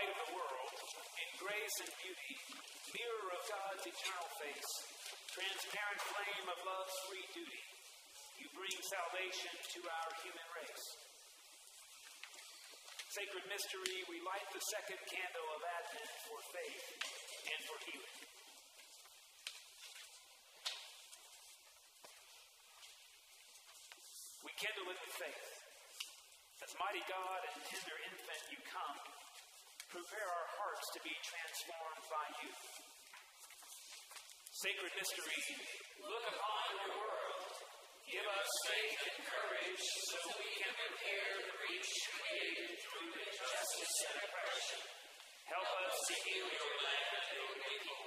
light of the world, in grace and beauty, mirror of God's eternal face, transparent flame of love's free duty, you bring salvation to our human race. Sacred mystery, we light the second candle of Advent for faith and for healing. We kindle it with faith. As mighty God and tender infant you come, prepare our hearts to be transformed by you. Sacred mystery, look upon your world. Give us faith and courage so we can prepare the breach created through injustice and oppression. Help us to heal your land and your people.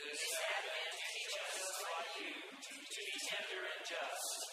This Advent teach us like you to be tender and just.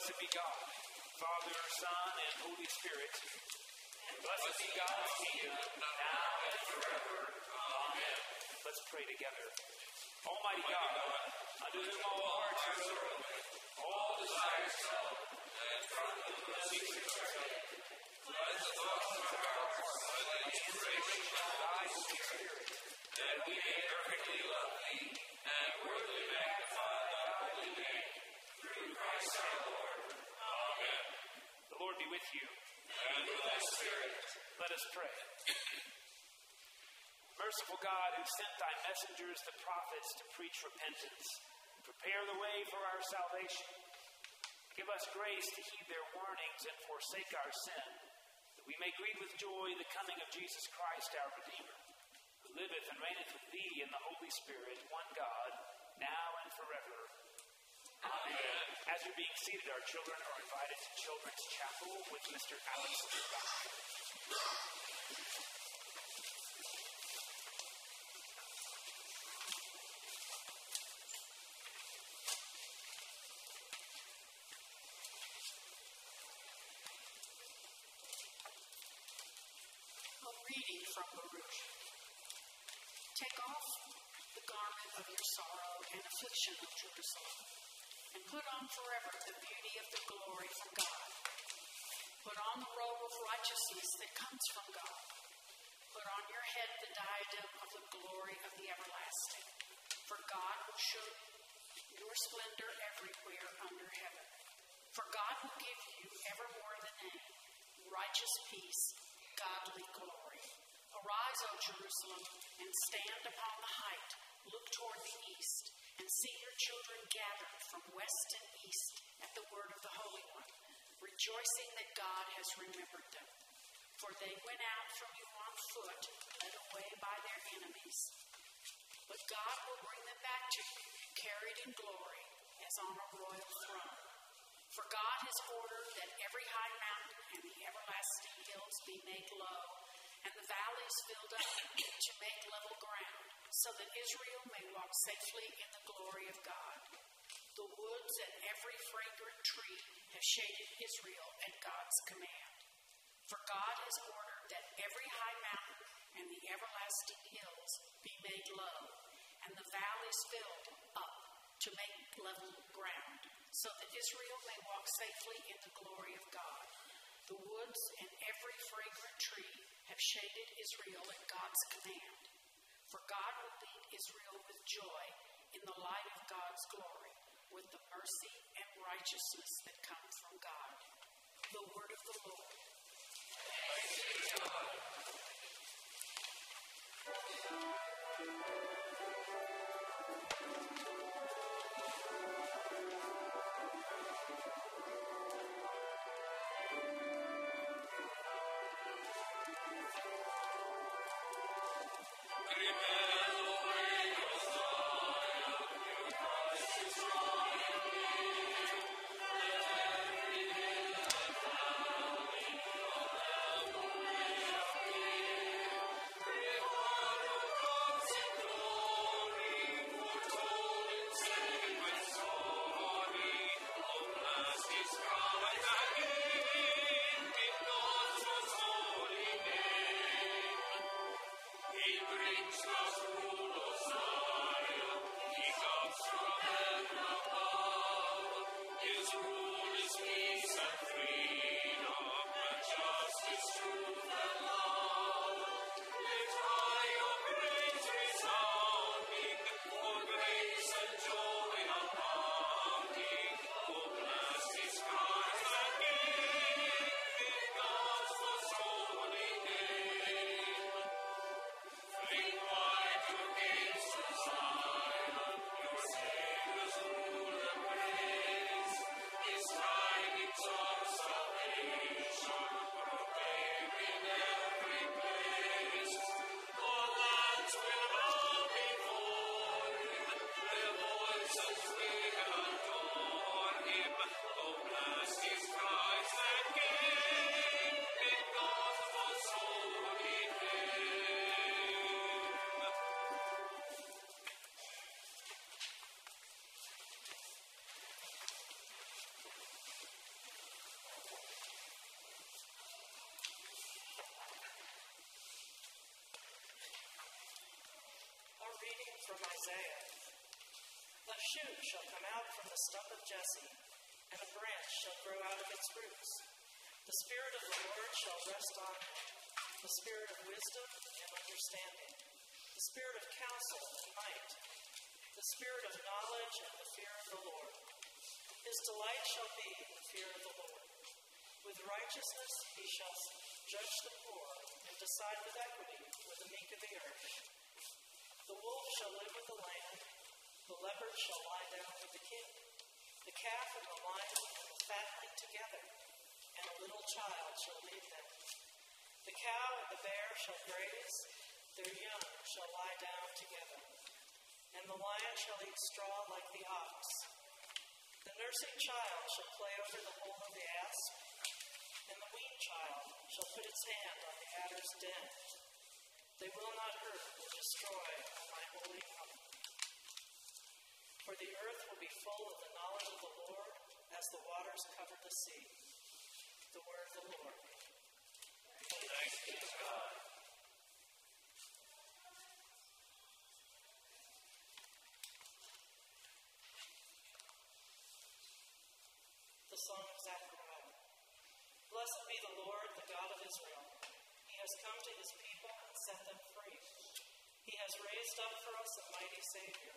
Blessed be God, Father, Son, and Holy Spirit. And Blessed be God's kingdom, now and forever. Amen. Let's pray together. Almighty God, unto whom all hearts are open, all desires flow, and from the secrets are hid. Let the thoughts of our hearts thy inspiration And with thy spirit. Let us pray. Merciful God, who sent thy messengers, the prophets, to preach repentance, prepare the way for our salvation. Give us grace to heed their warnings and forsake our sin, that we may greet with joy the coming of Jesus Christ, our Redeemer, who liveth and reigneth with thee in the Holy Spirit, one God, now and forever. Amen. As you're being seated, our children are invited to Children's Chapel with Mr. Alex Durbach. A reading from Baruch. Take off the garment of your sorrow and affliction of Jerusalem, and put on forever the beauty of the glory from God. Put on the robe of righteousness that comes from God. Put on your head the diadem of the glory of the everlasting. For God will show your splendor everywhere under heaven. For God will give you evermore the name, righteous peace, godly glory. Arise, O Jerusalem, and stand upon the height. Look toward the east, and see your children gathered from west and east at the word of the Holy One, rejoicing that God has remembered them. For they went out from you on foot, led away by their enemies. But God will bring them back to you, carried in glory, as on a royal throne. For God has ordered that every high mountain and the everlasting hills be made low, and the valleys filled up to make level ground, so that Israel may walk safely in the glory of God. The woods and every fragrant tree have shaded Israel at God's command. For God has ordered that every high mountain and the everlasting hills be made low, and the valleys filled up to make level ground, so that Israel may walk safely in the glory of God. The woods and every fragrant tree have shaded Israel at God's command. For God will lead Israel with joy in the light of God's glory, with the mercy and righteousness that come from God. The word of the Lord. Israel. From Isaiah. A shoot shall come out from the stump of Jesse, and a branch shall grow out of its roots. The Spirit of the Lord shall rest on him the Spirit of wisdom and understanding, the Spirit of counsel and might, the Spirit of knowledge and the fear of the Lord. His delight shall be in the fear of the Lord. With righteousness he shall judge the poor and decide with equity leopard shall lie down with the king. The calf and the lion and the fatling together, and a little child shall lead them. The cow and the bear shall graze, their young shall lie down together. And the lion shall eat straw like the ox. The nursing child shall play over the hole of the asp, and the weaned child shall put its hand on the adder's den. They will not hurt or destroy my holy the earth will be full of the knowledge of the Lord as the waters cover the sea. The word of the Lord. Thanks be to God. The Song of Zechariah. Blessed be the Lord, the God of Israel. He has come to his people and set them free. He has raised up for us a mighty Savior,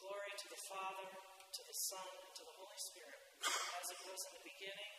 Glory to the Father, to the Son, and to the Holy Spirit, as it was in the beginning,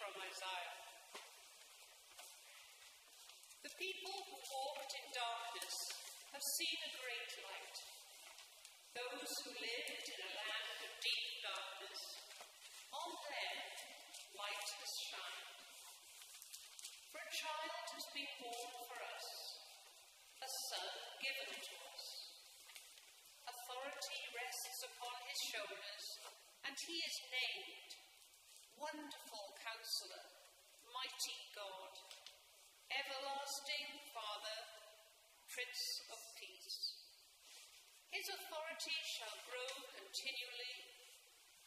from Isaiah. The people who walked in darkness have seen a great light. Those who lived in a land of deep darkness, on them light has shined. For a child has been born for us, a son given to us. Authority rests upon his shoulders, and he is named Wonderful. Prince of Peace. His authority shall grow continually,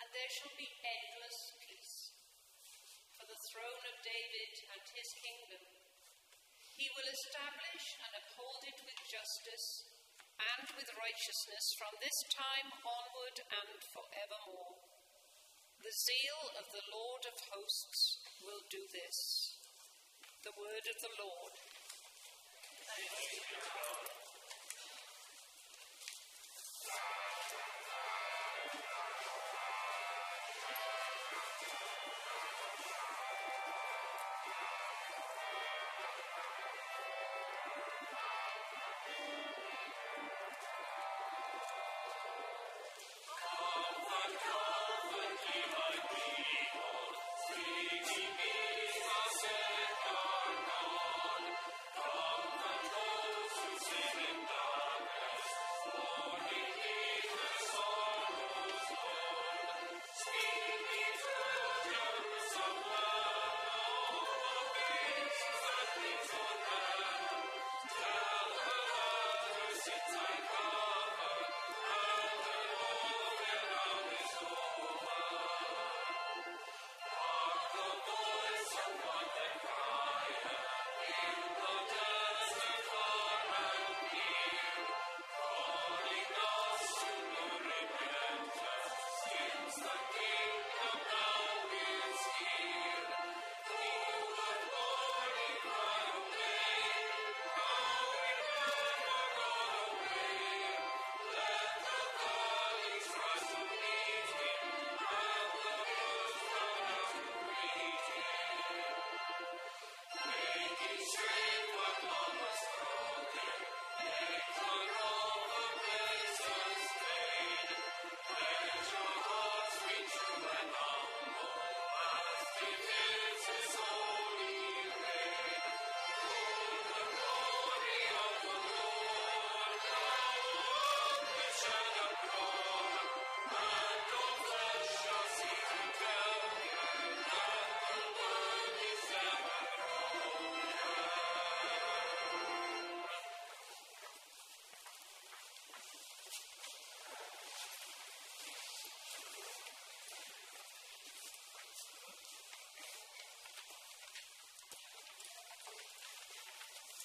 and there shall be endless peace. For the throne of David and his kingdom, he will establish and uphold it with justice and with righteousness from this time onward and forevermore. The zeal of the Lord of hosts will do this. The word of the Lord.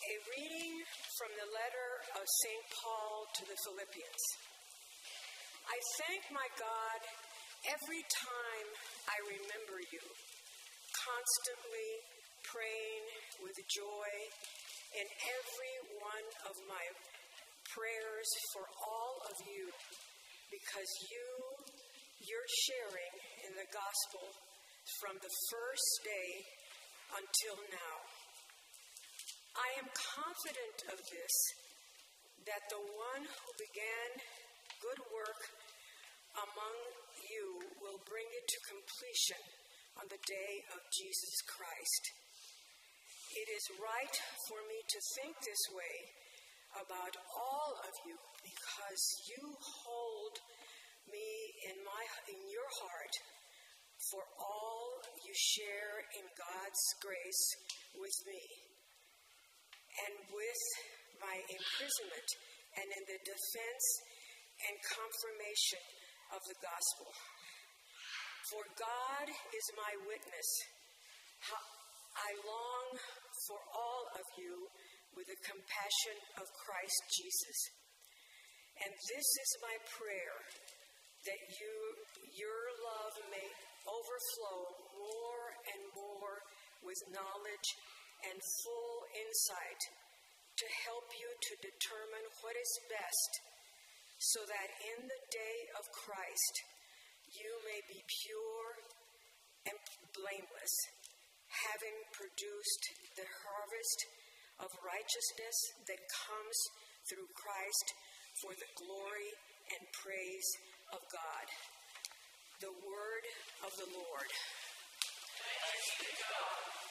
A reading from the letter of St. Paul to the Philippians. I thank my God every time I remember you, constantly praying with joy in every one of my prayers for all of you, because you, you're sharing in the gospel from the first day until now. Am confident of this, that the one who began good work among you will bring it to completion on the day of Jesus Christ. It is right for me to think this way about all of you because you hold me in my in your heart for all you share in God's grace with me and with my imprisonment and in the defense and confirmation of the gospel. For God is my witness. I long for all of you with the compassion of Christ Jesus. And this is my prayer that you your love may overflow more and more with knowledge and full insight to help you to determine what is best, so that in the day of Christ you may be pure and blameless, having produced the harvest of righteousness that comes through Christ for the glory and praise of God. The word of the Lord. A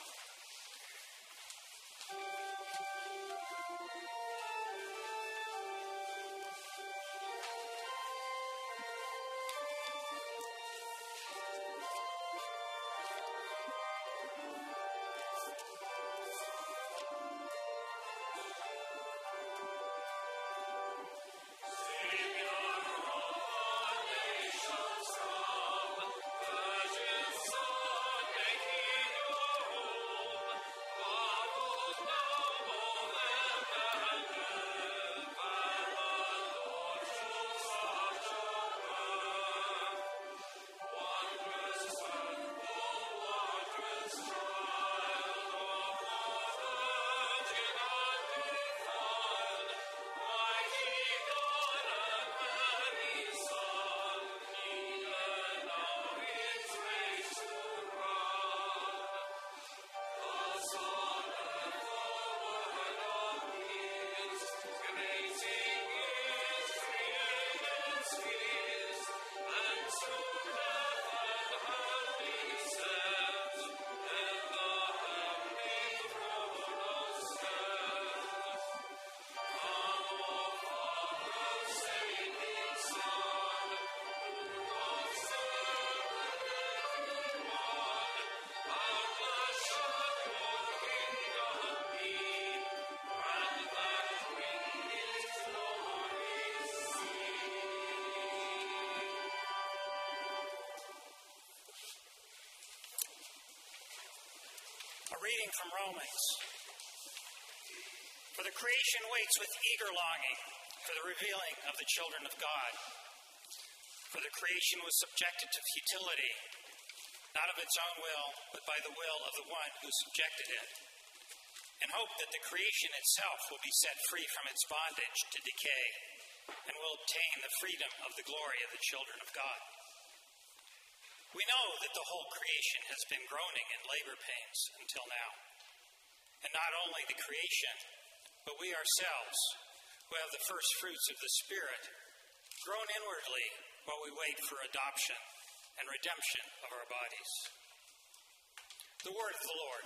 reading from Romans. For the creation waits with eager longing for the revealing of the children of God. For the creation was subjected to futility, not of its own will, but by the will of the one who subjected it, in hope that the creation itself will be set free from its bondage to decay and will obtain the freedom of the glory of the children of God. We know that the whole creation has been groaning in labor pains until now. And not only the creation, but we ourselves, who have the first fruits of the Spirit, groan inwardly while we wait for adoption and redemption of our bodies. The word of the Lord.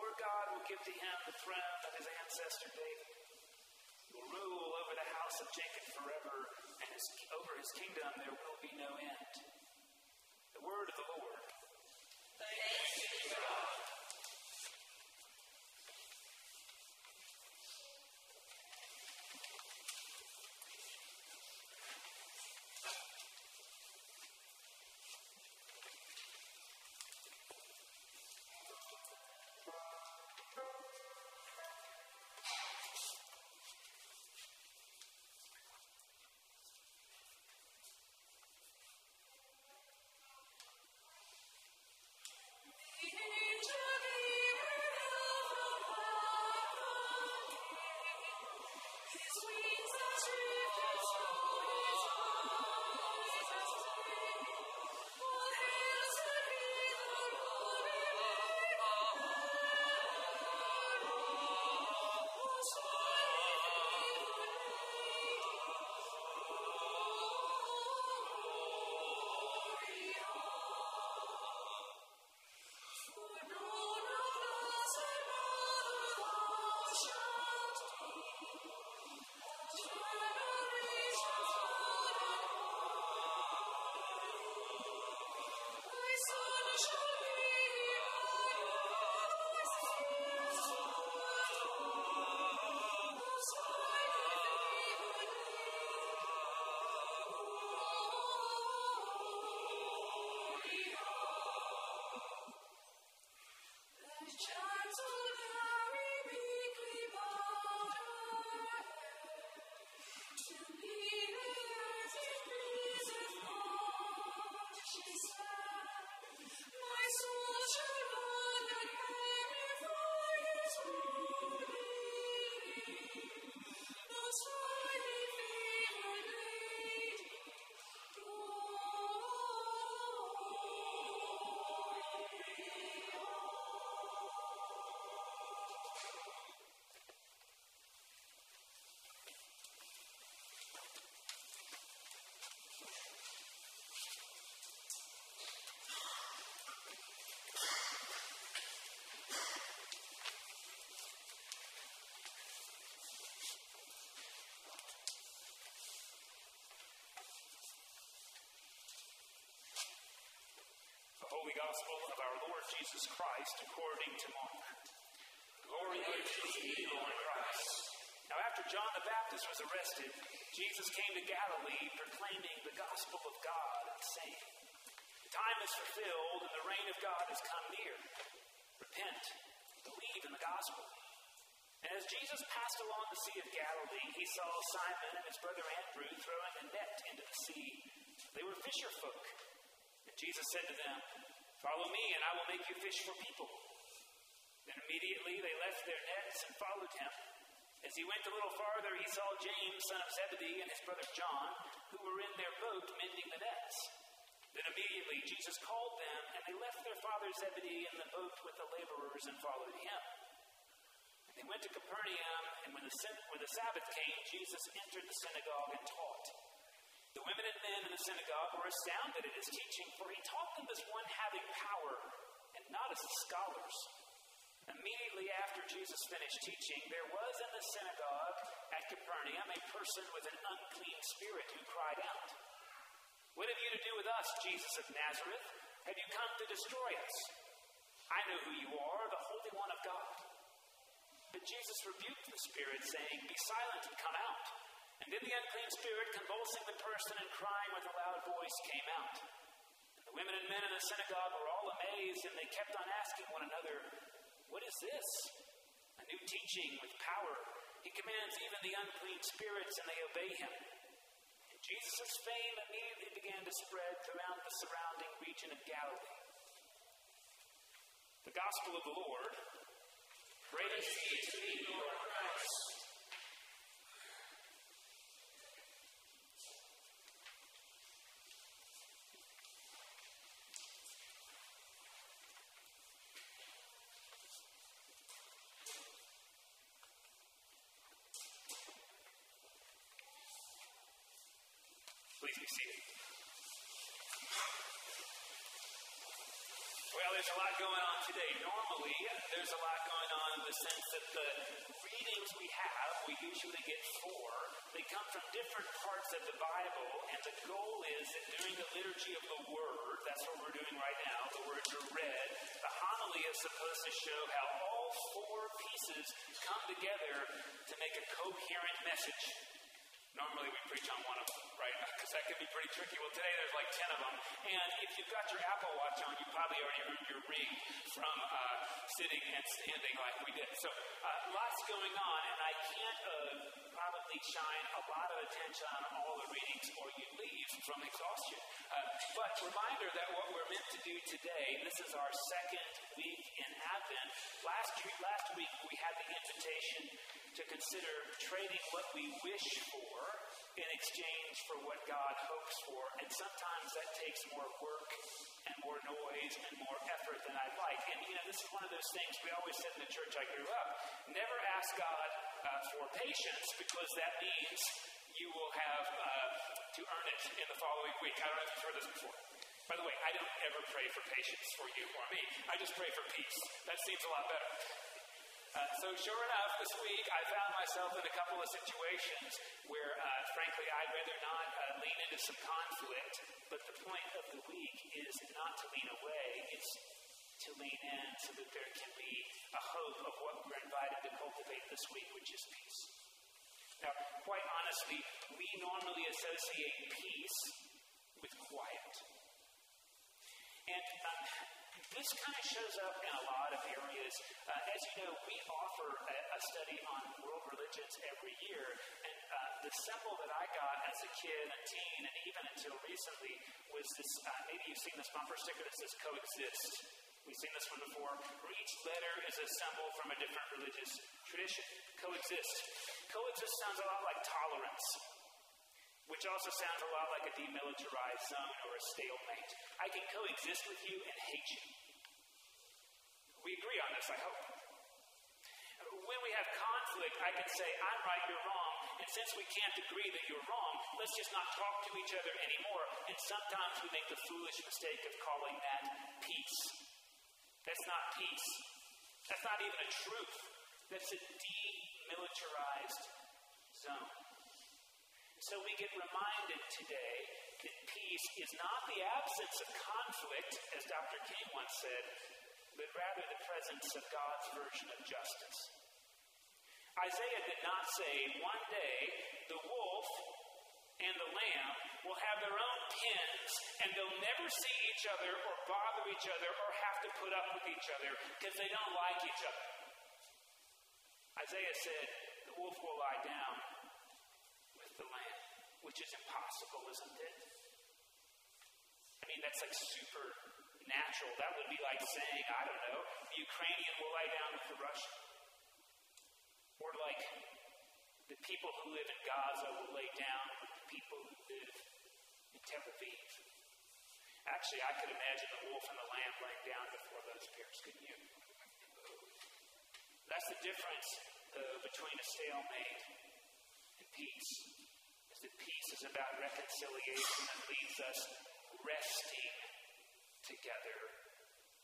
Lord God will give to him the throne of his ancestor David. He will rule over the house of Jacob forever, and his, over his kingdom there will be no end. The word of the Lord. Thanks be to God. sweet the tree. Oh, Holy Gospel of our Lord Jesus Christ according to Mark. Glory to thee, Lord Christ. Now, after John the Baptist was arrested, Jesus came to Galilee proclaiming the gospel of God and saying, The time is fulfilled and the reign of God has come near. Repent, believe in the gospel. And as Jesus passed along the Sea of Galilee, he saw Simon and his brother Andrew throwing a net into the sea. They were fisher folk. Jesus said to them, Follow me, and I will make you fish for people. Then immediately they left their nets and followed him. As he went a little farther, he saw James, son of Zebedee, and his brother John, who were in their boat mending the nets. Then immediately Jesus called them, and they left their father Zebedee in the boat with the laborers and followed him. And they went to Capernaum, and when the, when the Sabbath came, Jesus entered the synagogue and taught. Men in the synagogue were astounded at his teaching, for he taught them as one having power and not as the scholars. Immediately after Jesus finished teaching, there was in the synagogue at Capernaum a person with an unclean spirit who cried out, What have you to do with us, Jesus of Nazareth? Have you come to destroy us? I know who you are, the Holy One of God. But Jesus rebuked the spirit, saying, Be silent and come out. And then the unclean spirit, convulsing the person and crying with a loud voice, came out. The women and men in the synagogue were all amazed, and they kept on asking one another, What is this? A new teaching with power. He commands even the unclean spirits, and they obey him. And Jesus' fame immediately began to spread throughout the surrounding region of Galilee. The Gospel of the Lord. Praise to thee, Lord Christ. Well, there's a lot going on today. Normally, there's a lot going on in the sense that the readings we have, we usually get four. They come from different parts of the Bible, and the goal is that during the liturgy of the Word, that's what we're doing right now, the words are read, the homily is supposed to show how all four pieces come together to make a coherent message. Normally we preach on one of them, right? Because that can be pretty tricky. Well, today there's like 10 of them. And if you've got your Apple Watch on, you probably already heard your ring from uh, sitting and standing like we did. So uh, lots going on, and I can't uh, probably shine a lot of attention on all the readings or you leave from exhaustion. Uh, but reminder that what we're meant to do today, this is our second week in Advent. Last, last week we had the invitation to consider trading what we wish for in exchange for what God hopes for. And sometimes that takes more work and more noise and more effort than I'd like. And, you know, this is one of those things we always said in the church I grew up never ask God uh, for patience because that means you will have uh, to earn it in the following week. I don't know if you've heard this before. By the way, I don't ever pray for patience for you or me. I just pray for peace. That seems a lot better. Uh, so, sure enough, this week I found myself in a couple of situations where, uh, frankly, I'd rather not uh, lean into some conflict. But the point of the week is not to lean away, it's to lean in so that there can be a hope of what we're invited to cultivate this week, which is peace. Now, quite honestly, we normally associate peace with quiet. And um, this kind of shows up in a lot of areas. Uh, as you know, we offer a, a, study on world religions every year, and uh, the symbol that I got as a kid and teen, and even until recently, was this. Uh, maybe you've seen this bumper sticker that says "Coexist." We've seen this one before, where each letter is a symbol from a different religious tradition. Coexist. Coexist sounds a lot like tolerance which also sounds a lot like a demilitarized zone or a stalemate. I can coexist with you and hate you. We agree on this, I hope. When we have conflict, I can say, I'm right, you're wrong, and since we can't agree that you're wrong, let's just not talk to each other anymore. And sometimes we make the foolish mistake of calling that peace. That's not peace. That's not even a truth. That's a demilitarized zone. So we get reminded today that peace is not the absence of conflict, as Dr. King once said, but rather the presence of God's version of justice. Isaiah did not say, one day the wolf and the lamb will have their own pens and they'll never see each other or bother each other or have to put up with each other because they don't like each other. Isaiah said, the wolf will lie down which is impossible, isn't it? I mean, that's like super natural. That would be like saying, I don't know, the Ukrainian will lie down with the Russian. Or like the people who live in Gaza will lay down with the people who live in Tel Aviv. Actually, I could imagine the wolf and the lamb laying down before those pairs, couldn't you? That's the difference, though, between a stalemate and peace that peace is about reconciliation and leaves us resting together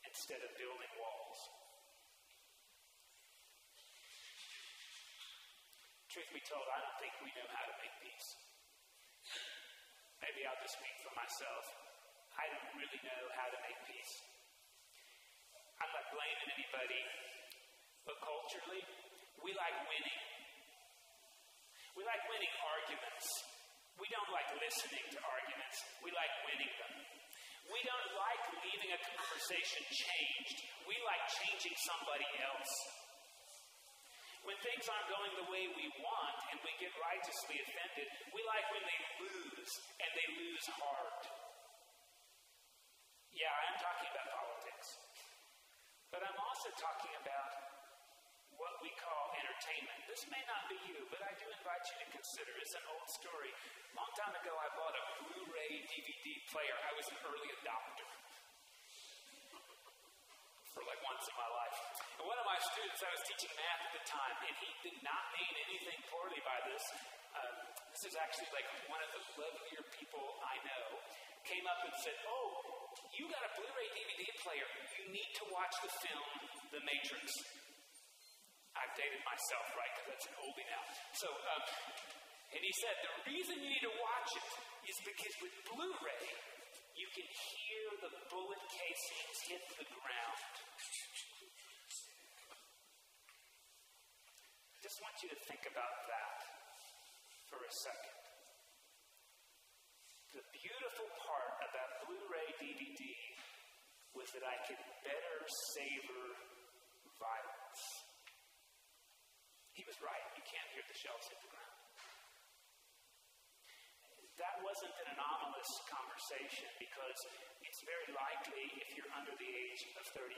instead of building walls. Truth be told, I don't think we know how to make peace. Maybe I'll just speak for myself. I don't really know how to make peace. I'm not blaming anybody, but culturally, we like winning. We like winning arguments. We don't like listening to arguments. We like winning them. We don't like leaving a conversation changed. We like changing somebody else. When things aren't going the way we want and we get righteously offended, we like when they lose and they lose hard. Yeah, I am talking about politics. But I'm also talking about what we call entertainment. This may not be you, but I do invite you to consider. It's an old story. Long time ago, I bought a Blu ray DVD player. I was an early adopter for like once in my life. And one of my students, I was teaching math at the time, and he did not mean anything poorly by this. Um, this is actually like one of the lovelier people I know, came up and said, Oh, you got a Blu ray DVD player, you need to watch the film The Matrix. I've dated myself, right? Because that's an oldie now. So, um, and he said the reason you need to watch it is because with Blu ray, you can hear the bullet casings hit the ground. I just want you to think about that for a second. The beautiful part about Blu ray DVD was that I could better savor violence. He was right. You can't hear the shells hit the ground. That wasn't an anomalous conversation because it's very likely if you're under the age of 35,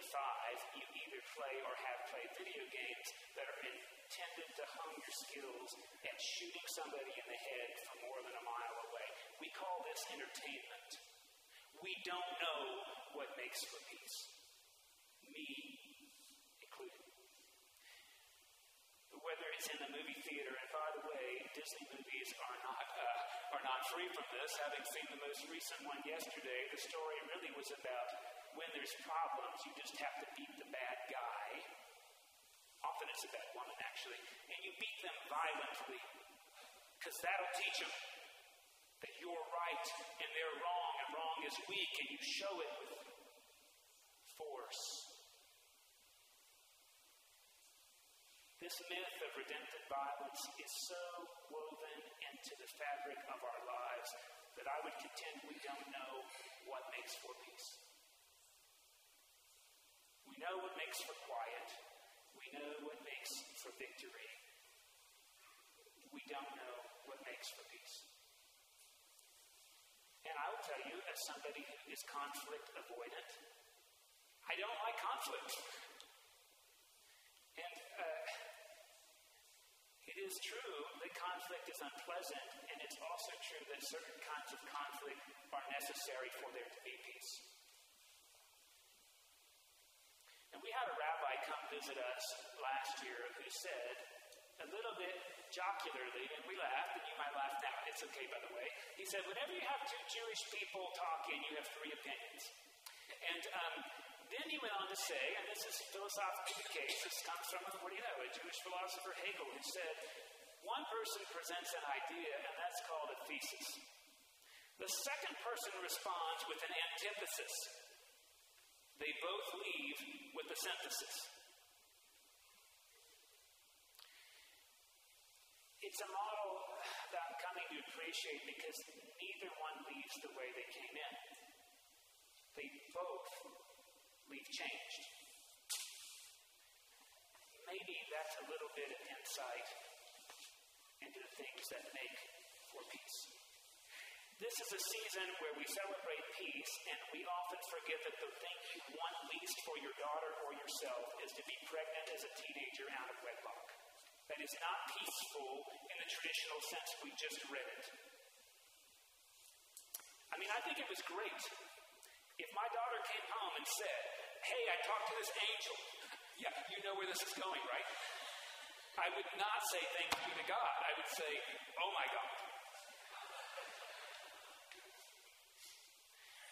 you either play or have played video games that are intended to hone your skills at shooting somebody in the head from more than a mile away. We call this entertainment. We don't know what makes for peace. Me Whether it's in the movie theater, and by the way, Disney movies are not uh, are not free from this. Having seen the most recent one yesterday, the story really was about when there's problems, you just have to beat the bad guy. Often it's a bad woman, actually, and you beat them violently because that'll teach them that you're right and they're wrong, and wrong is weak, and you show it with force. This myth of redemptive violence is so woven into the fabric of our lives that I would contend we don't know what makes for peace. We know what makes for quiet. We know what makes for victory. We don't know what makes for peace. And I will tell you, as somebody who is conflict avoidant, I don't like conflict. And uh, it is true that conflict is unpleasant, and it's also true that certain kinds of conflict are necessary for there to be peace. And we had a rabbi come visit us last year who said, a little bit jocularly, and we laughed, and you might laugh now. It's okay, by the way. He said, whenever you have two Jewish people talking, you have three opinions. And um, then he went on to say, and this is philosophically the case, this comes from, what do you know, a Jewish philosopher Hegel, who said, one person presents an idea, and that's called a thesis. The second person responds with an antithesis. They both leave with a synthesis. It's a model that I'm coming to appreciate because neither one leaves the way they came in. They both leave changed. Maybe that's a little bit of insight into the things that make for peace. This is a season where we celebrate peace, and we often forget that the thing you want least for your daughter or yourself is to be pregnant as a teenager out of wedlock. That is not peaceful in the traditional sense we just read it. I mean, I think it was great. If my daughter came home and said, Hey, I talked to this angel. yeah, you know where this is going, right? I would not say thank you to God. I would say, Oh my God.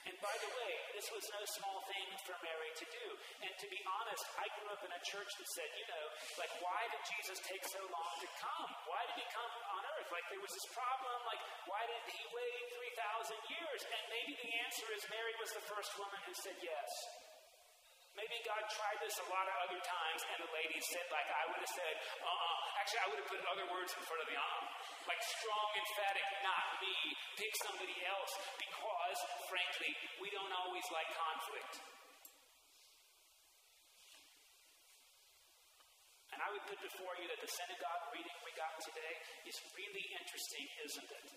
And by the way, this was no small thing for Mary to do. And to be honest, I grew up in a church that said, you know, like, why did Jesus take so long to come? Why did he come on earth? Like, there was this problem, like, why did he wait 3,000 years? And maybe the answer is Mary was the first woman who said yes. Maybe God tried this a lot of other times, and the lady said, like I would have said, uh uh Actually, I would have put other words in front of the uh uh. Like strong, emphatic, not me. Pick somebody else. Because, frankly, we don't always like conflict. And I would put before you that the synagogue reading we got today is really interesting, isn't it?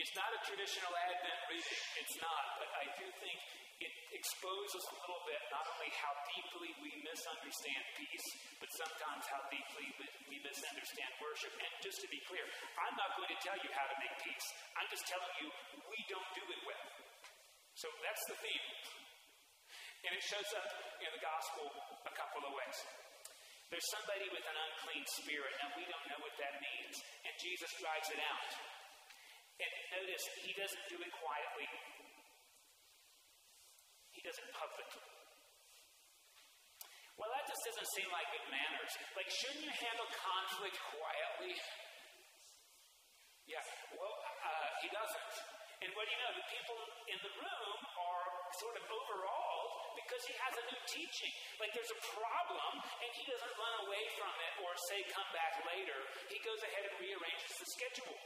It's not a traditional Advent reading. It's not. But I do think it exposes a little bit not only how deeply we misunderstand peace, but sometimes how deeply we misunderstand worship. And just to be clear, I'm not going to tell you how to make peace. I'm just telling you we don't do it well. So that's the theme. And it shows up in the gospel a couple of ways. There's somebody with an unclean spirit. Now, we don't know what that means. And Jesus drives it out. And notice, he doesn't do it quietly. He does it publicly. Well, that just doesn't seem like good manners. Like, shouldn't you handle conflict quietly? Yeah, well, uh, he doesn't. And what do you know? The people in the room are sort of overawed because he has a new teaching. Like there's a problem, and he doesn't run away from it or say, come back later. He goes ahead and rearranges the schedule.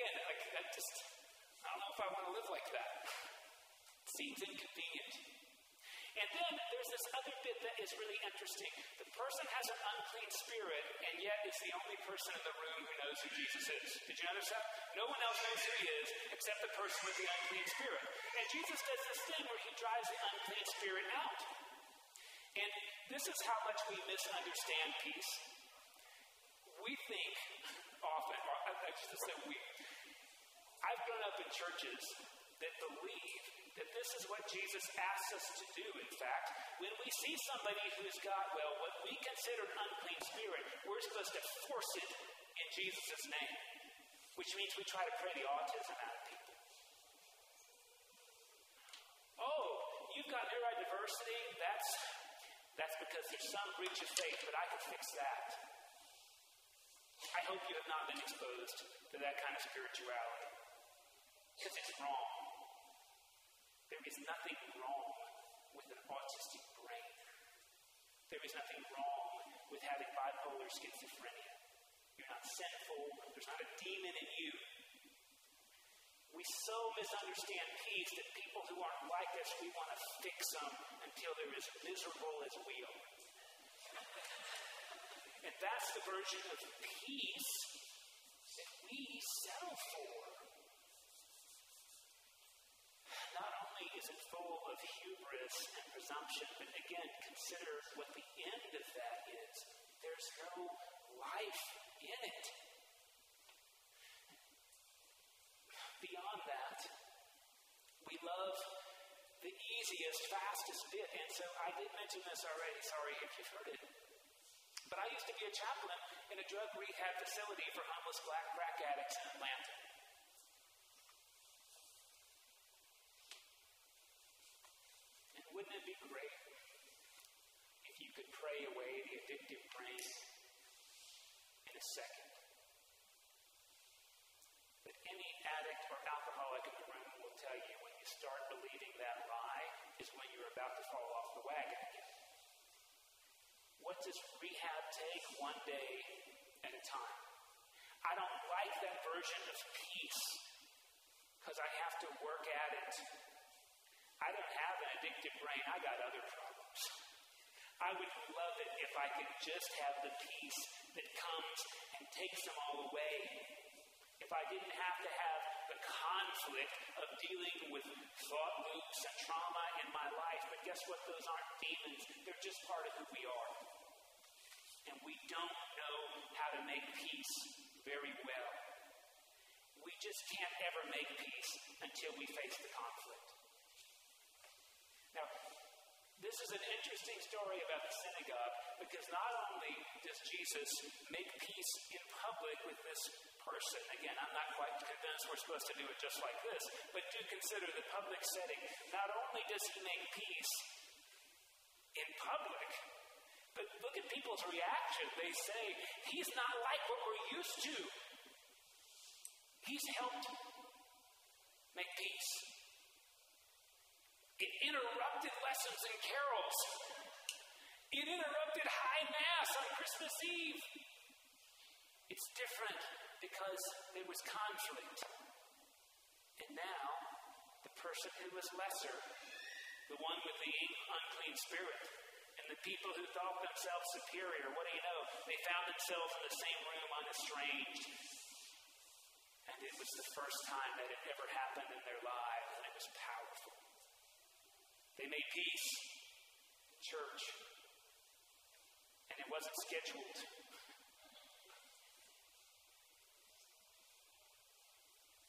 Again, like, that just, I don't know if I want to live like that. It seems inconvenient. And then there's this other bit that is really interesting. The person has an unclean spirit, and yet is the only person in the room who knows who Jesus is. Did you notice that? No one else knows who he is except the person with the unclean spirit. And Jesus does this thing where he drives the unclean spirit out. And this is how much we misunderstand peace. We think or I should say we, I've grown up in churches that believe that this is what Jesus asks us to do, in fact. When we see somebody who's got, well, what we consider an unclean spirit, we're supposed to force it in Jesus' name, which means we try to pray the autism out of people. Oh, you've got neurodiversity? That's, that's because there's some breach of faith, but I can fix that. I hope you have not been exposed to that kind of spirituality because it's wrong. There is nothing wrong with an autistic brain. There is nothing wrong with having bipolar schizophrenia. You're not sinful. There's not a demon in you. We so misunderstand peace that people who aren't like us, we want to fix them until they're as miserable as we are. And that's the version of peace that we settle for. Not only is it full of hubris and presumption, but again, consider what the end of that is. There's no life in it. Beyond that, we love the easiest, fastest bit. And so I did mention this already. Sorry if you've heard it. But I used to be a chaplain in a drug rehab facility for homeless black crack addicts in Atlanta. And wouldn't it be great if you could pray away the addictive brain in a second? But any addict or alcoholic in the room will tell you when you start believing that lie is when you're about to fall off the wagon does rehab take? One day at a time. I don't like that version of peace because I have to work at it I don't have an addictive brain. I got other problems. I would love it if I could just have the peace that comes and takes them all away. If I didn't have to have the conflict of dealing with thought loops and trauma in my life. But guess what? Those aren't demons, they're just part of who we are. To make peace very well. We just can't ever make peace until we face the conflict. Now, this is an interesting story about the synagogue because not only does Jesus make peace in public with this person, again, I'm not quite convinced we're supposed to do it just like this, but do consider the public setting. Not only does he make peace in public, but look at people's reaction. They say, He's not like what we're used to. He's helped make peace. It interrupted lessons and carols. It interrupted high mass on Christmas Eve. It's different because there was conflict. And now, the person who was lesser, the one with the unclean spirit, and the people who thought themselves superior, what do you know? They found themselves in the same room unestranged. And it was the first time that it ever happened in their lives, and it was powerful. They made peace, church, and it wasn't scheduled.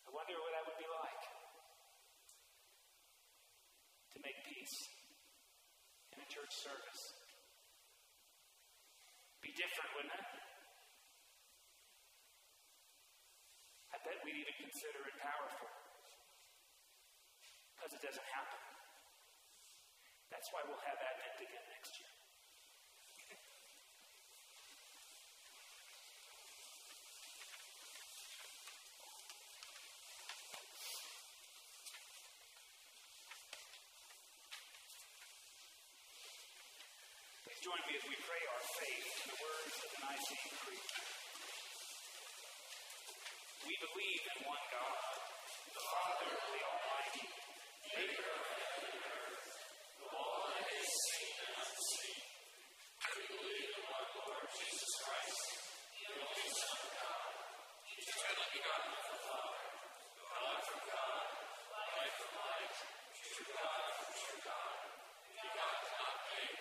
I wonder what that would be like to make peace church service. Be different, wouldn't it? I bet we'd even consider it powerful because it doesn't happen. That's why we'll have Advent again next year. We pray our faith in the words of the Nicene Creed. We believe in one God, the Father, the Almighty, maker of heaven and earth, the one is seen and unseen. We believe in one Lord Jesus Christ, the only Son of God, eternally begotten of the Father, God from God, light from light, true God from true God, begotten not made,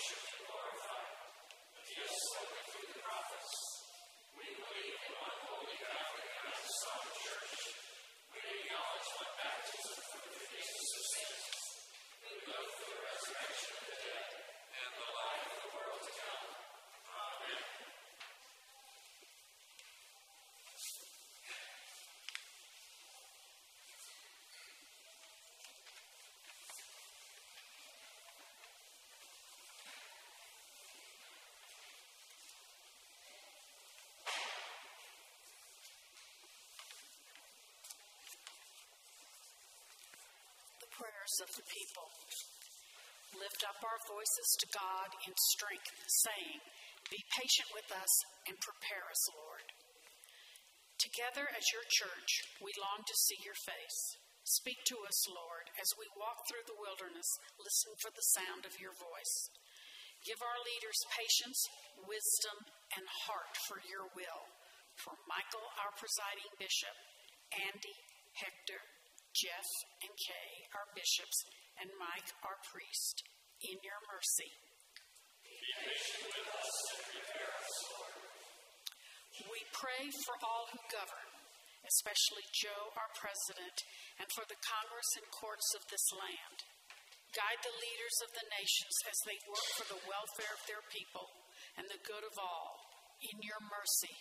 living and glorified. And he has spoken through the prophets. We believe in one holy Catholic and apostolic church. We acknowledge one baptism for the forgiveness of sins. We look for the resurrection of the dead and the life of the world to come. Amen. The prayers of the people. Lift up our voices to God in strength, saying, Be patient with us and prepare us, Lord. Together as your church, we long to see your face. Speak to us, Lord, as we walk through the wilderness, listen for the sound of your voice. Give our leaders patience, wisdom, and heart for your will. For Michael, our presiding bishop, Andy, Hector, Jeff, and Kay, our bishops, and Mike, our priest, in your mercy. Be patient with us. We pray for all who govern, especially Joe, our president, and for the Congress and courts of this land. Guide the leaders of the nations as they work for the welfare of their people and the good of all, in your mercy.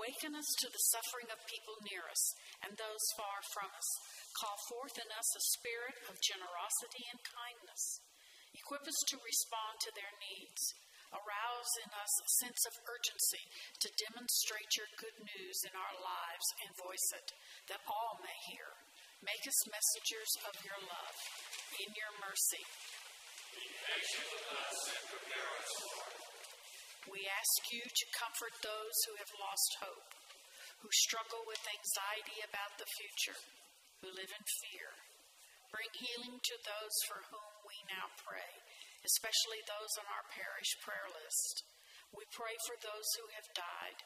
Awaken us to the suffering of people near us and those far from us. Call forth in us a spirit of generosity and kindness. Equip us to respond to their needs. Arouse in us a sense of urgency to demonstrate your good news in our lives and voice it, that all may hear. Make us messengers of your love. In your mercy. We ask you to comfort those who have lost hope, who struggle with anxiety about the future, who live in fear. Bring healing to those for whom we now pray, especially those on our parish prayer list. We pray for those who have died,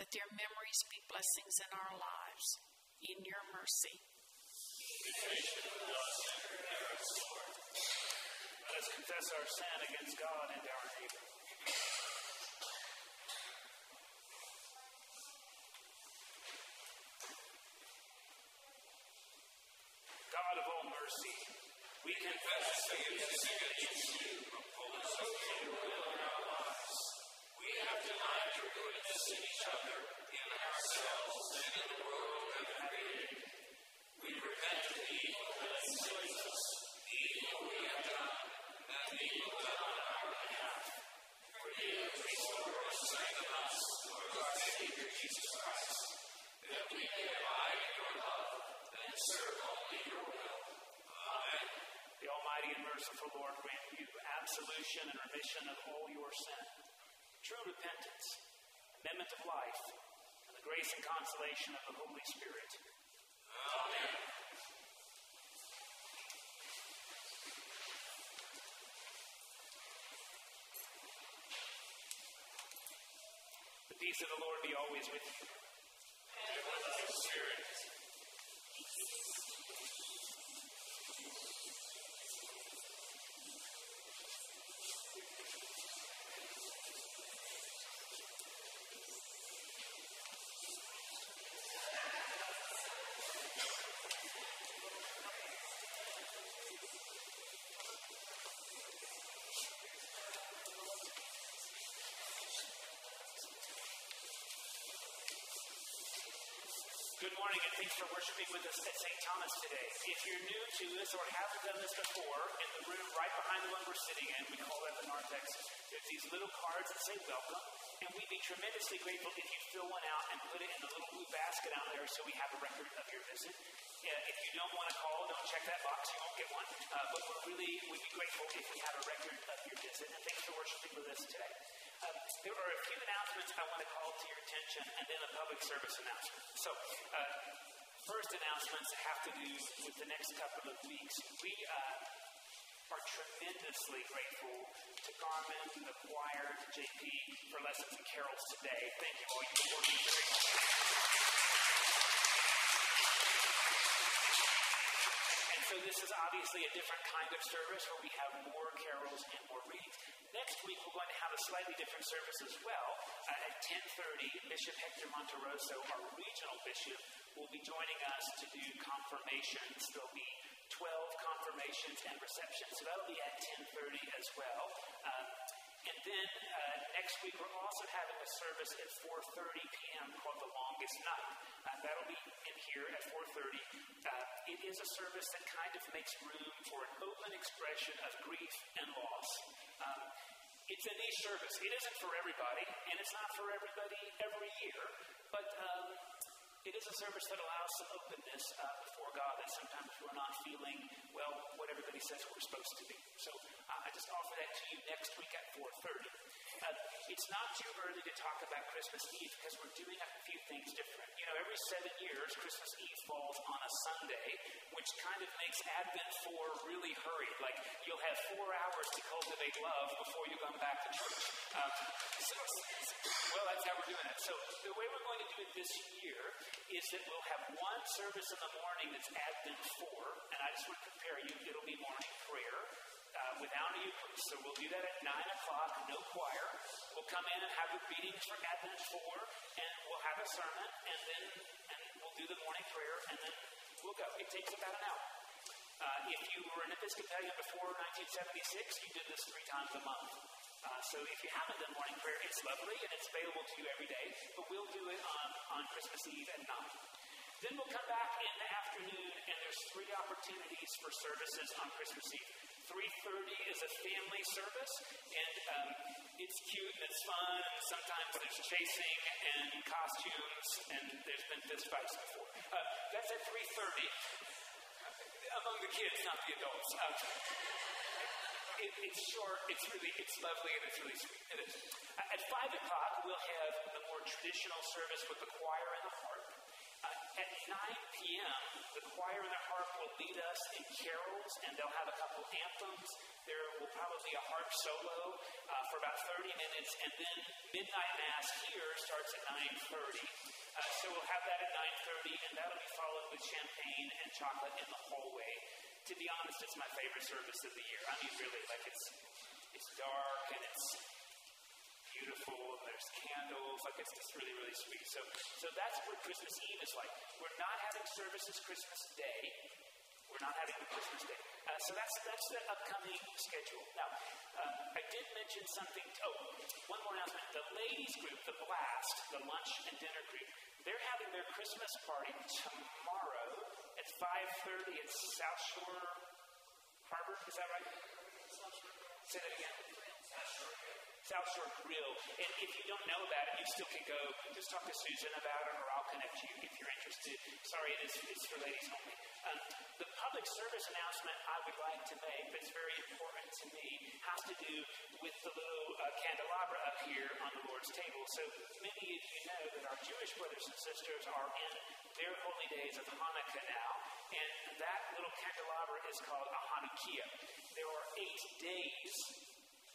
that their memories be blessings in our lives. In your mercy. Let us confess our sin against God and our neighbor. God of all mercy, we confess that we have sinned against you, opposed to your will in our lives. We have denied your goodness in each other, in ourselves, and in the world we have created. We repent of the evil that enslaved us, the evil we have done, and the evil done on our behalf. Forgive, restore, and strengthen us, through our Savior Jesus Christ, that we may abide in your love and serve only your will. The Almighty and merciful Lord grant you absolution and remission of all your sin, true repentance, amendment of life, and the grace and consolation of the Holy Spirit. Amen. The peace of the Lord be always with you. And with spirit. Good morning and thanks for worshiping with us at St. Thomas today. If you're new to us or haven't done this before, in the room right behind the one we're sitting in, we call that the narthex, there's these little cards that say welcome, and we'd be tremendously grateful if you fill one out and put it in the little blue basket out there so we have a record of your visit. Uh, if you don't want to call, don't check that box, you won't get one. Uh, but we're really, we'd be grateful if we have a record of your visit, and thanks for worshiping with us today. There are a few announcements I want to call to your attention, and then a public service announcement. So, uh, first announcements have to do with the next couple of weeks. We uh, are tremendously grateful to Carmen, the choir, JP for lessons and carols today. Thank you all. You've working very And so this is obviously a different kind of service where we have more carols and more readings. Next week, we're going to have a slightly different service as well. Uh, at 10.30, Bishop Hector Monterroso, our regional bishop, will be joining us to do confirmations. There'll be 12 confirmations and receptions. So that'll be at 10.30 as well. Um, and then uh, next week, we're also having a service at 4.30 Longest Night. Uh, that'll be in here at 4.30. Uh, it is a service that kind of makes room for an open expression of grief and loss. Um, it's a niche service. It isn't for everybody, and it's not for everybody every year, but um, it is a service that allows some openness uh, before God that sometimes we're not feeling, well, what everybody says we're supposed to be. So I just offer that to you next week at 4.30. Uh, it's not too early to talk about Christmas Eve because we're doing a few things different. You know, every seven years, Christmas Eve falls on a Sunday, which kind of makes Advent 4 really hurried. Like, you'll have four hours to cultivate love before you come back to church. Um, so, well, that's how we're doing it. So, the way we're going to do it this year is that we'll have one service in the morning that's Advent 4, and I just want to prepare you, it'll be morning prayer uh, without a Eucharist. So we'll do that at 9 o'clock, no choir. We'll come in and have the readings for Advent 4, and we'll have a sermon, and then and we'll do the morning prayer, and then we'll go. It takes about an hour. Uh, if you were an Episcopalian before 1976, you did this three times a month. Uh, so if you haven't done morning prayer, it's lovely and it's available to you every day, but we'll do it on, on Christmas Eve at 9. Then we'll come back in the afternoon, and there's three opportunities for services on Christmas Eve. 3.30 is a family service, and um, it's cute and it's fun, and sometimes there's chasing and costumes, and there's been fistfights before. Uh, that's at 3.30 among the kids, not the adults. Um, it, it's short, it's really, it's lovely, and it's really sweet. It is. At 5 o'clock, we'll have the more traditional service with the choir and the harp. Uh, at 9 p.m., the choir and the harp will lead us in carols, and they'll have a couple anthems. There will probably be a harp solo uh, for about 30 minutes, and then midnight mass here starts at 9:30. Uh, so we'll have that at 9:30, and that'll be followed with champagne and chocolate in the hallway. To be honest, it's my favorite service of the year. I mean, really, like it's it's dark and it's beautiful, there's candles. Like it's just really, really sweet. So, so that's what Christmas Eve is like. We're not having services Christmas Day. We're not having the Christmas Day. Uh, so that's that's the upcoming schedule. Now, uh, I did mention something. Oh, one more announcement. The ladies group, the Blast, the lunch and dinner group, they're having their Christmas party tomorrow at 5:30 at South Shore Harbor. Is that right? Say that again. South Shore Grill. And if you don't know about it, you still can go. Just talk to Susan about it, or I'll connect you if you're interested. Sorry, it is it's for ladies only. Um, the public service announcement I would like to make that's very important to me has to do with the little uh, candelabra up here on the Lord's table. So many of you know that our Jewish brothers and sisters are in their holy days of Hanukkah now, and that little candelabra is called a Hanukkiah. There are eight days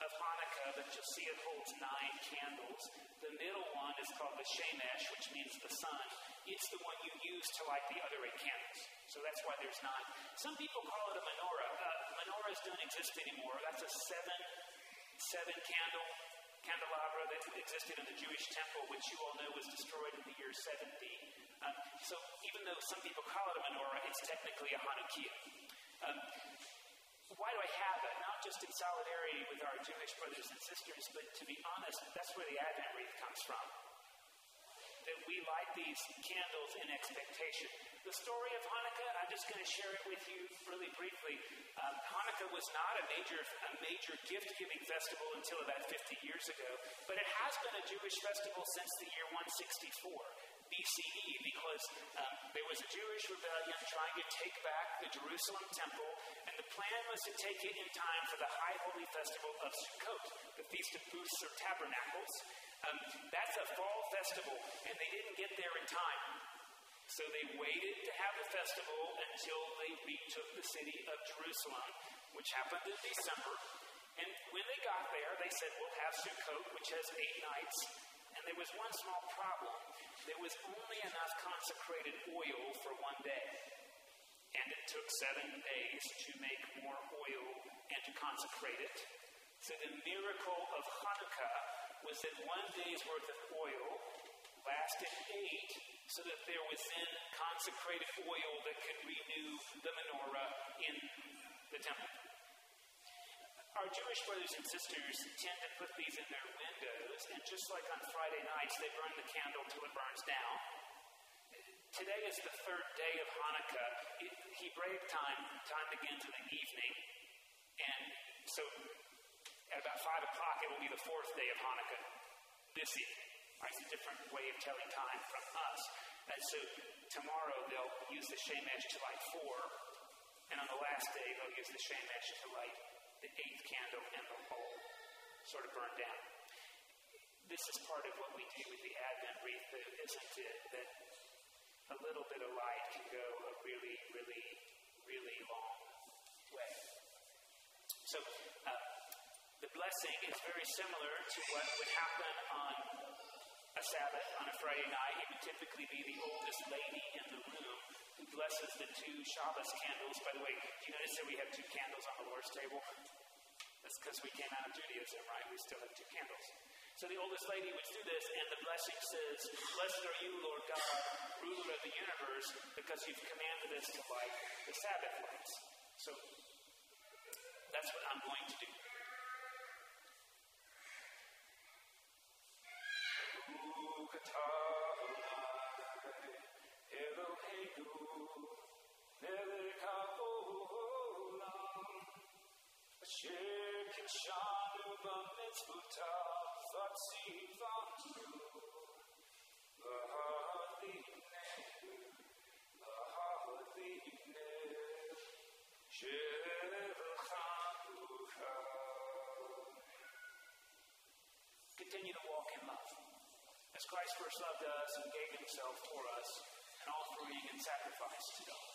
of Hanukkah that you'll see it holds nine candles. The middle one is called the Shemesh, which means the sun. It's the one you use to light the other eight candles. So that's why there's nine. Some people call it a menorah. Uh, menorahs don't exist anymore. That's a seven, seven candle candelabra that existed in the Jewish temple, which you all know was destroyed in the year 70. Um, so even though some people call it a menorah, it's technically a Hanukkiah. Um, why do I have just in solidarity with our Jewish brothers and sisters, but to be honest, that's where the Advent wreath comes from. That we light these candles in expectation. The story of Hanukkah, I'm just going to share it with you really briefly. Um, Hanukkah was not a major, a major gift giving festival until about 50 years ago, but it has been a Jewish festival since the year 164. BCE because um, there was a Jewish rebellion trying to take back the Jerusalem temple, and the plan was to take it in time for the high holy festival of Sukkot, the Feast of Booths or Tabernacles. Um, that's a fall festival, and they didn't get there in time. So they waited to have the festival until they retook the city of Jerusalem, which happened in December. And when they got there, they said, We'll have Sukkot, which has eight nights. There was one small problem there was only enough consecrated oil for one day. And it took seven days to make more oil and to consecrate it. So the miracle of Hanukkah was that one day's worth of oil lasted eight, so that there was then consecrated oil that could renew the menorah in the temple. Our Jewish brothers and sisters tend to put these in their and just like on Friday nights, they burn the candle till it burns down. Today is the third day of Hanukkah. Hebraic time, time begins in the evening, and so at about 5 o'clock, it will be the fourth day of Hanukkah this evening. Right, it's a different way of telling time from us. And so tomorrow they'll use the Shemesh to light four, and on the last day they'll use the Shemesh to light the eighth candle and the whole sort of burn down. This is part of what we do with the Advent wreath, isn't it? That a little bit of light can go a really, really, really long way. So, uh, the blessing is very similar to what would happen on a Sabbath on a Friday night. It would typically be the oldest lady in the room who blesses the two Shabbos candles. By the way, do you notice that we have two candles on the Lord's table? That's because we came out of Judaism, right? We still have two candles. So the oldest lady would do this, and the blessing says, Blessed are you, Lord God, ruler of the universe, because you've commanded us to light the Sabbath lights. So that's what I'm going to do. Continue to walk in love. As Christ first loved us and gave himself for us, an offering and sacrifice to God.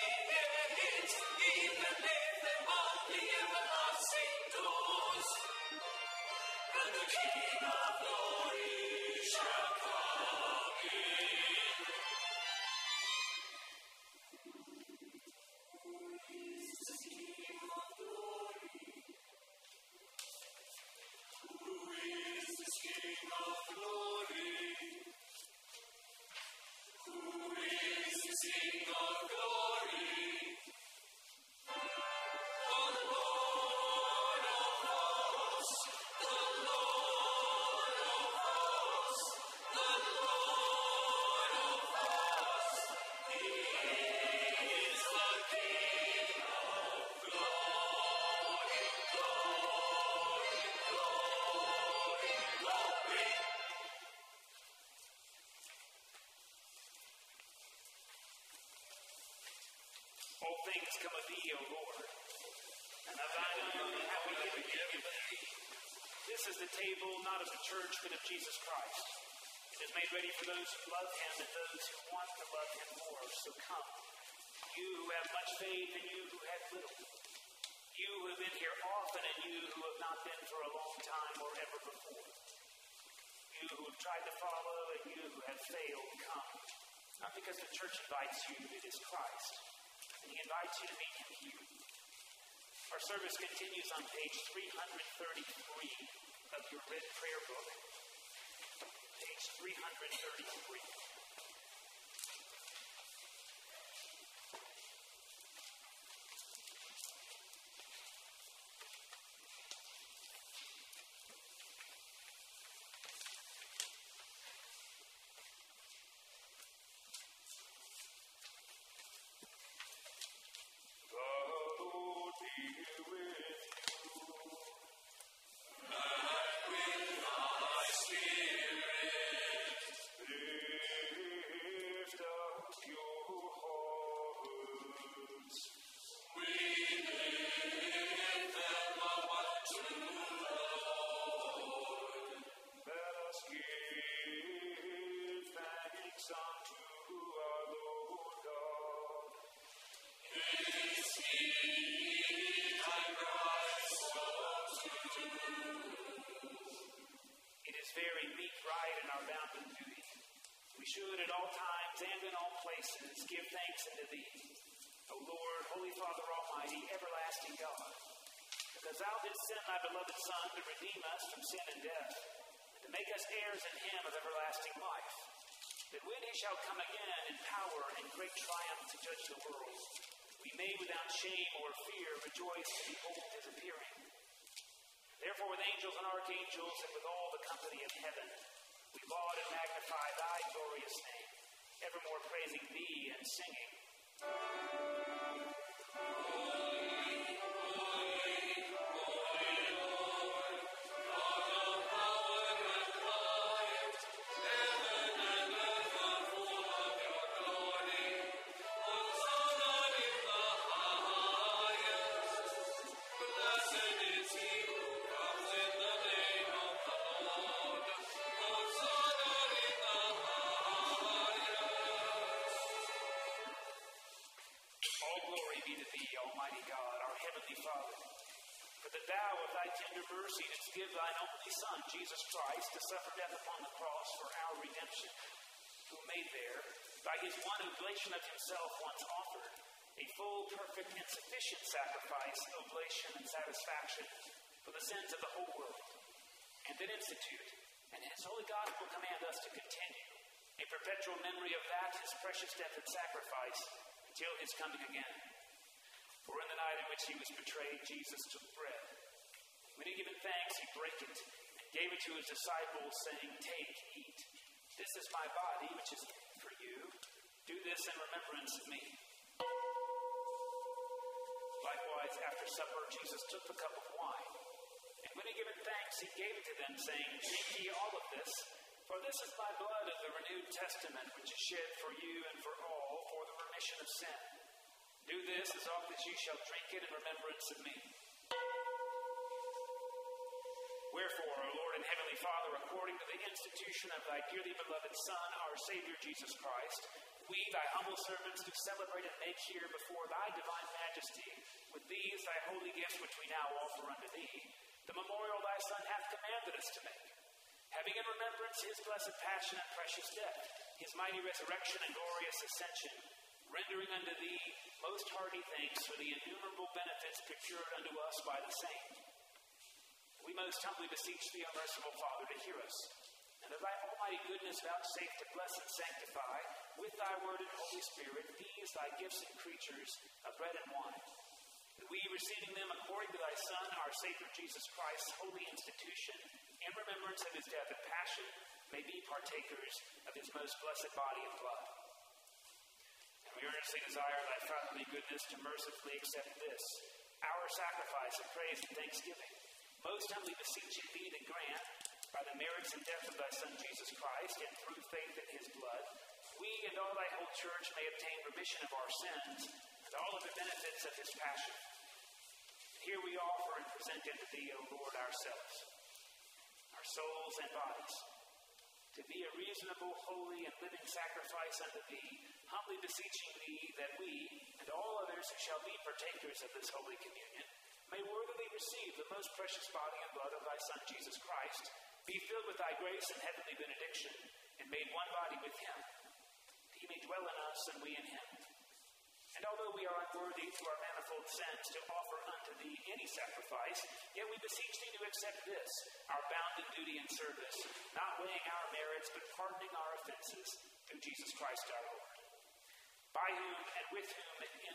things come of thee, O Lord, and of thine have we given thee. This is the table not of the church, but of Jesus Christ. It is made ready for those who love him and those who want to love him more. So come, you who have much faith and you who have little. You who have been here often and you who have not been for a long time or ever before. You who have tried to follow and you who have failed, come. Not because the church invites you, it is Christ. Invites you to meet him here. Our service continues on page 333 of your red prayer book. Page 333. Should at all times and in all places give thanks unto thee, O Lord, Holy Father Almighty, everlasting God, because thou didst send thy beloved Son to redeem us from sin and death, and to make us heirs in him of everlasting life, that when he shall come again in power and great triumph to judge the world, we may without shame or fear rejoice to behold his appearing. Therefore, with angels and archangels and with all the company of heaven, we laud and magnify thy glorious name, evermore praising thee and singing. Jesus Christ, to suffer death upon the cross for our redemption, who made there, by his one oblation of himself once offered, a full, perfect, and sufficient sacrifice, oblation, and satisfaction for the sins of the whole world. And then institute, and his holy gospel command us to continue, a perpetual memory of that, his precious death and sacrifice, until his coming again. For in the night in which he was betrayed, Jesus took bread. When he given thanks, he brake it gave it to his disciples, saying, Take, eat. This is my body, which is for you. Do this in remembrance of me. Likewise, after supper, Jesus took the cup of wine. And when he given thanks, he gave it to them, saying, Drink ye all of this, for this is my blood of the renewed testament, which is shed for you and for all for the remission of sin. Do this as often as you shall drink it in remembrance of me. Wherefore, O Lord and Heavenly Father, according to the institution of thy dearly beloved Son, our Savior Jesus Christ, we, thy humble servants, do celebrate and make here before thy divine majesty, with these thy holy gifts which we now offer unto thee, the memorial thy Son hath commanded us to make. Having in remembrance his blessed passion and precious death, his mighty resurrection and glorious ascension, rendering unto thee most hearty thanks for the innumerable benefits procured unto us by the same. Most humbly beseech thee, O merciful Father, to hear us, and of thy almighty goodness vouchsafe to bless and sanctify, with thy word and Holy Spirit, these thy gifts and creatures of bread and wine. That we, receiving them according to thy Son, our Savior Jesus Christ's holy institution, in remembrance of his death and passion, may be partakers of his most blessed body and blood. And we earnestly desire thy fatherly goodness to mercifully accept this, our sacrifice of praise and thanksgiving. Most humbly beseeching thee to grant, by the merits and death of thy Son Jesus Christ, and through faith in his blood, we and all thy whole church may obtain remission of our sins and all of the benefits of his passion. Here we offer and present unto thee, O Lord, ourselves, our souls and bodies, to be a reasonable, holy, and living sacrifice unto thee, humbly beseeching thee that we and all others who shall be partakers of this holy communion may worthily receive the most precious body and blood of thy Son Jesus Christ, be filled with thy grace and heavenly benediction, and made one body with him. That he may dwell in us and we in him. And although we are unworthy through our manifold sins to offer unto thee any sacrifice, yet we beseech thee to accept this, our bounden duty and service, not weighing our merits, but pardoning our offenses through Jesus Christ our Lord. By whom and with whom and in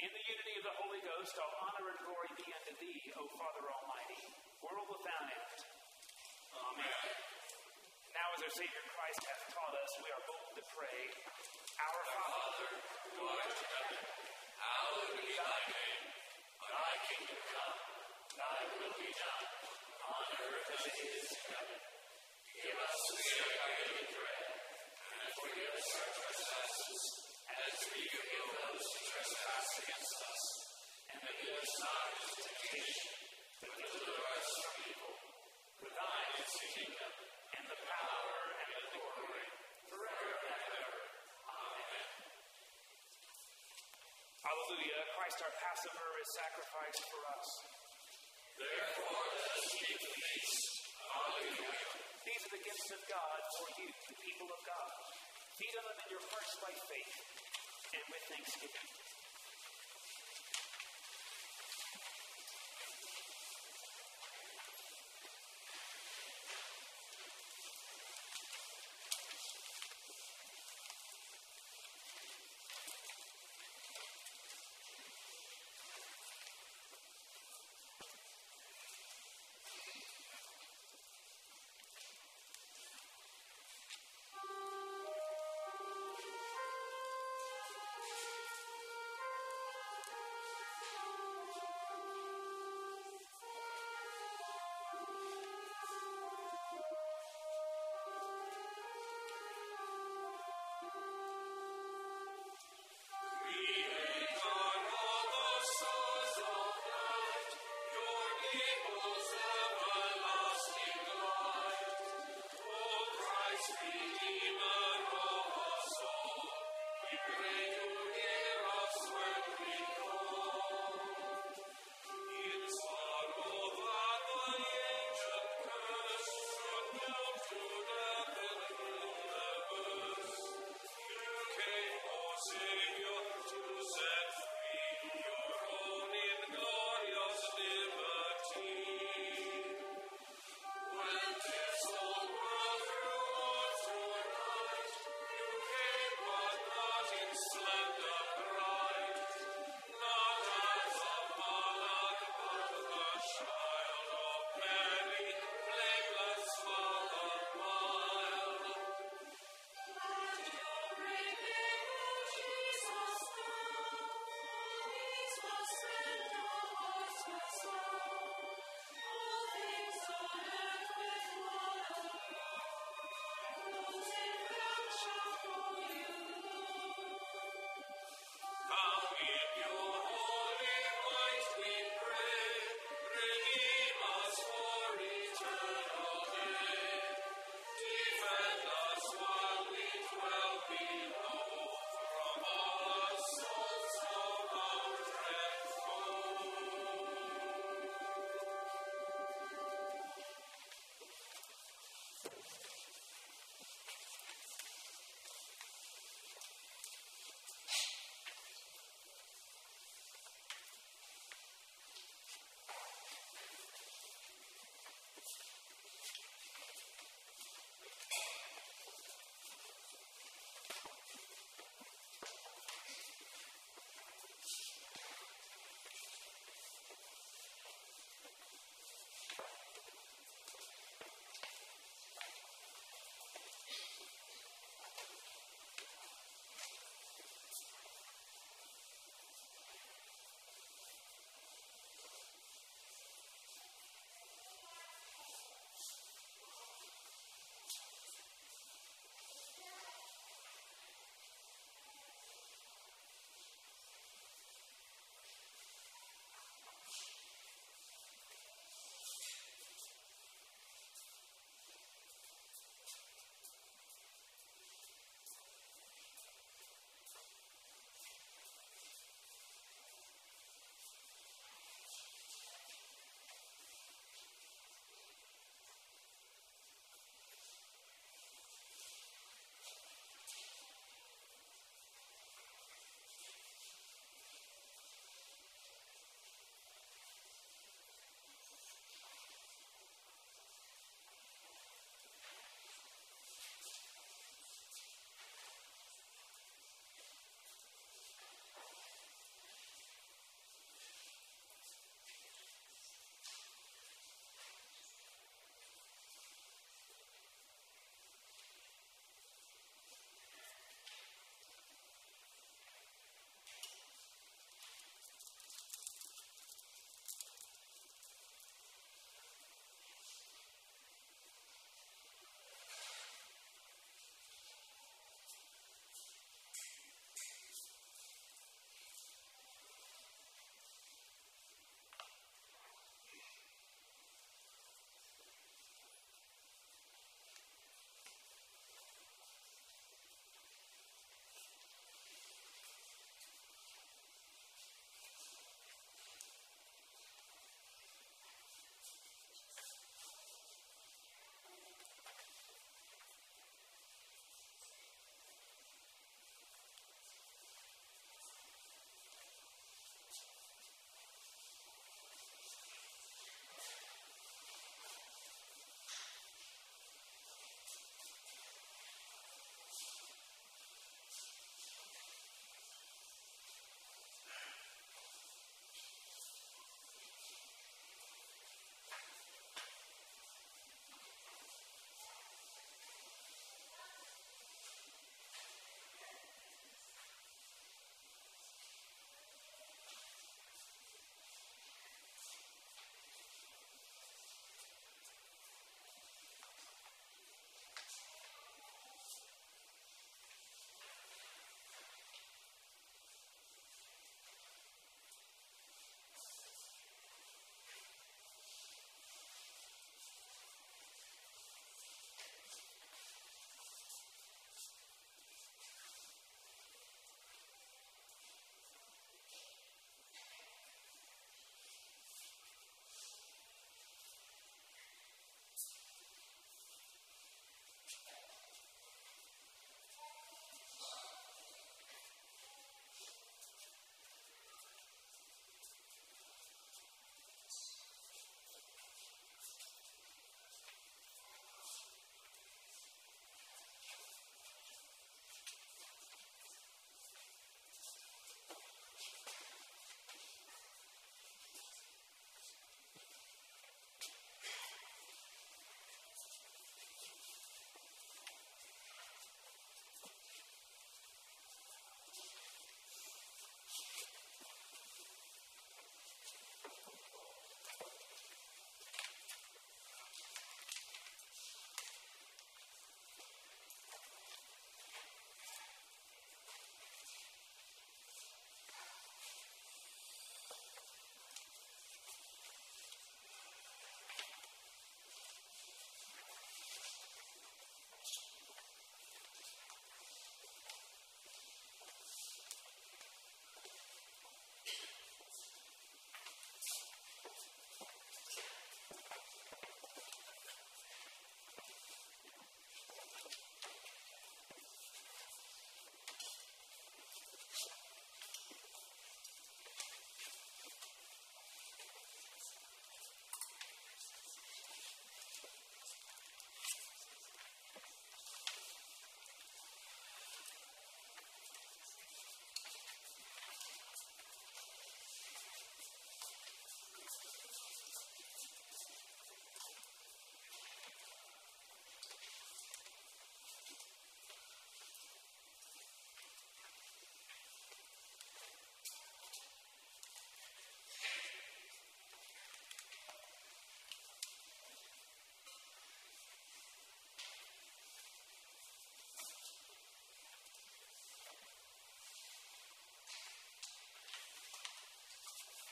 in the unity of the Holy Ghost, all honor and glory be unto thee, O Father Almighty, world without end. Amen. Now, as our Savior Christ hath taught us, we are bold to pray, Our Father, who art in heaven, hallowed be thy name. Thy kingdom come, thy will be done, on earth as it is in heaven. Give us this day our daily bread, and forgive us our trespasses, as we forgive those who trespass against us. And lead us not into temptation, but deliver us from evil. For thine is the kingdom, and the power, and the glory, forever and ever. Amen. Hallelujah. Christ our Passover is sacrificed for us. Therefore, let us keep the feast. Hallelujah. These are the gifts of God for you, the people of God. Feed on them in your hearts by faith and with thanksgiving.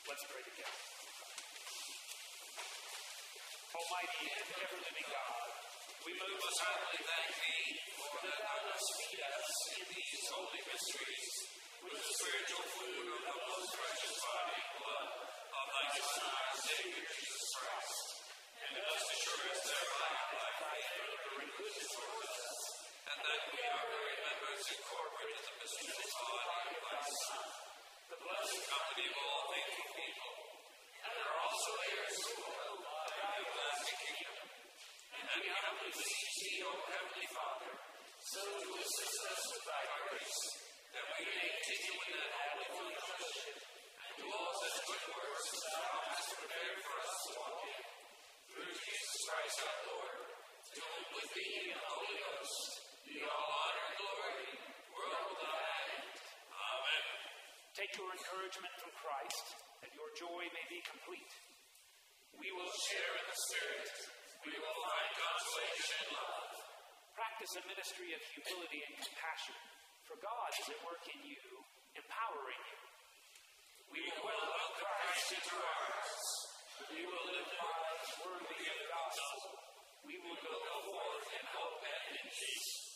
Let's pray together. Almighty and ever living God, we most heartily thank Thee for that Thou dost feed us in these holy mysteries with the spiritual food of the most precious body and blood of Thy Son, our Savior, Jesus Christ, and dost assure us thereby by favor and goodness towards us, and that we are very members incorporated in the mysteries of body of Thy Son, the blessed company of all everlasting kingdom. And Thee, O Heavenly Father, so to assist us grace, that we may that and do all good works Thou hast prepared for us. Through Jesus Christ our Lord, with Thee and the Holy Ghost all honor glory, world end. Amen. Take your encouragement from Christ, that your joy may be complete. We will share in the Spirit. We will find consolation in love. Practice a ministry of humility and compassion, for God is at work in you, empowering you. We will welcome Christ into our hearts. We will live lives worthy of the gospel. We will go forth in hope and in peace.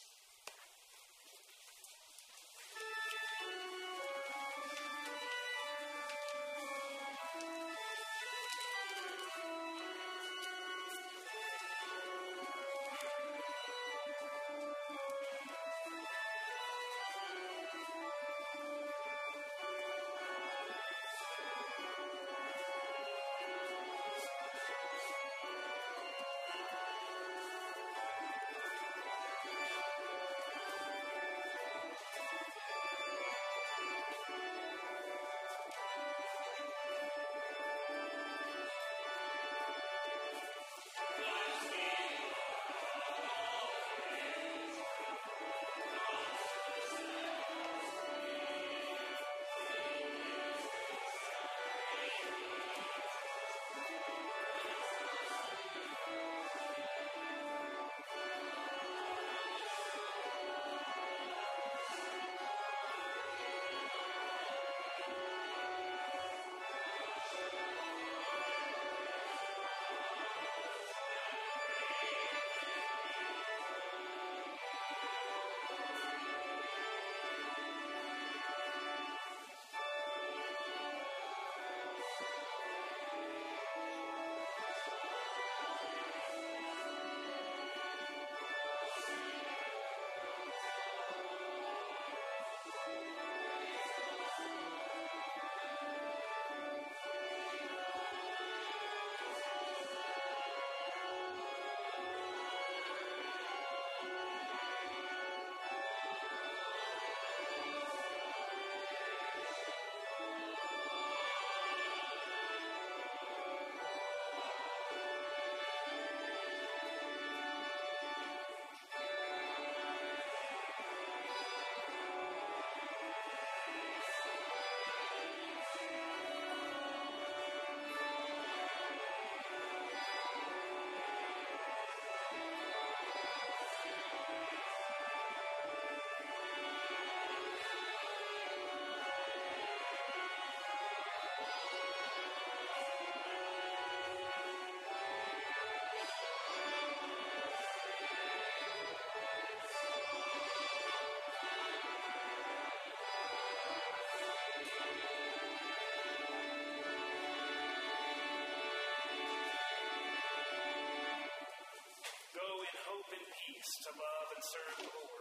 To love and serve the Lord.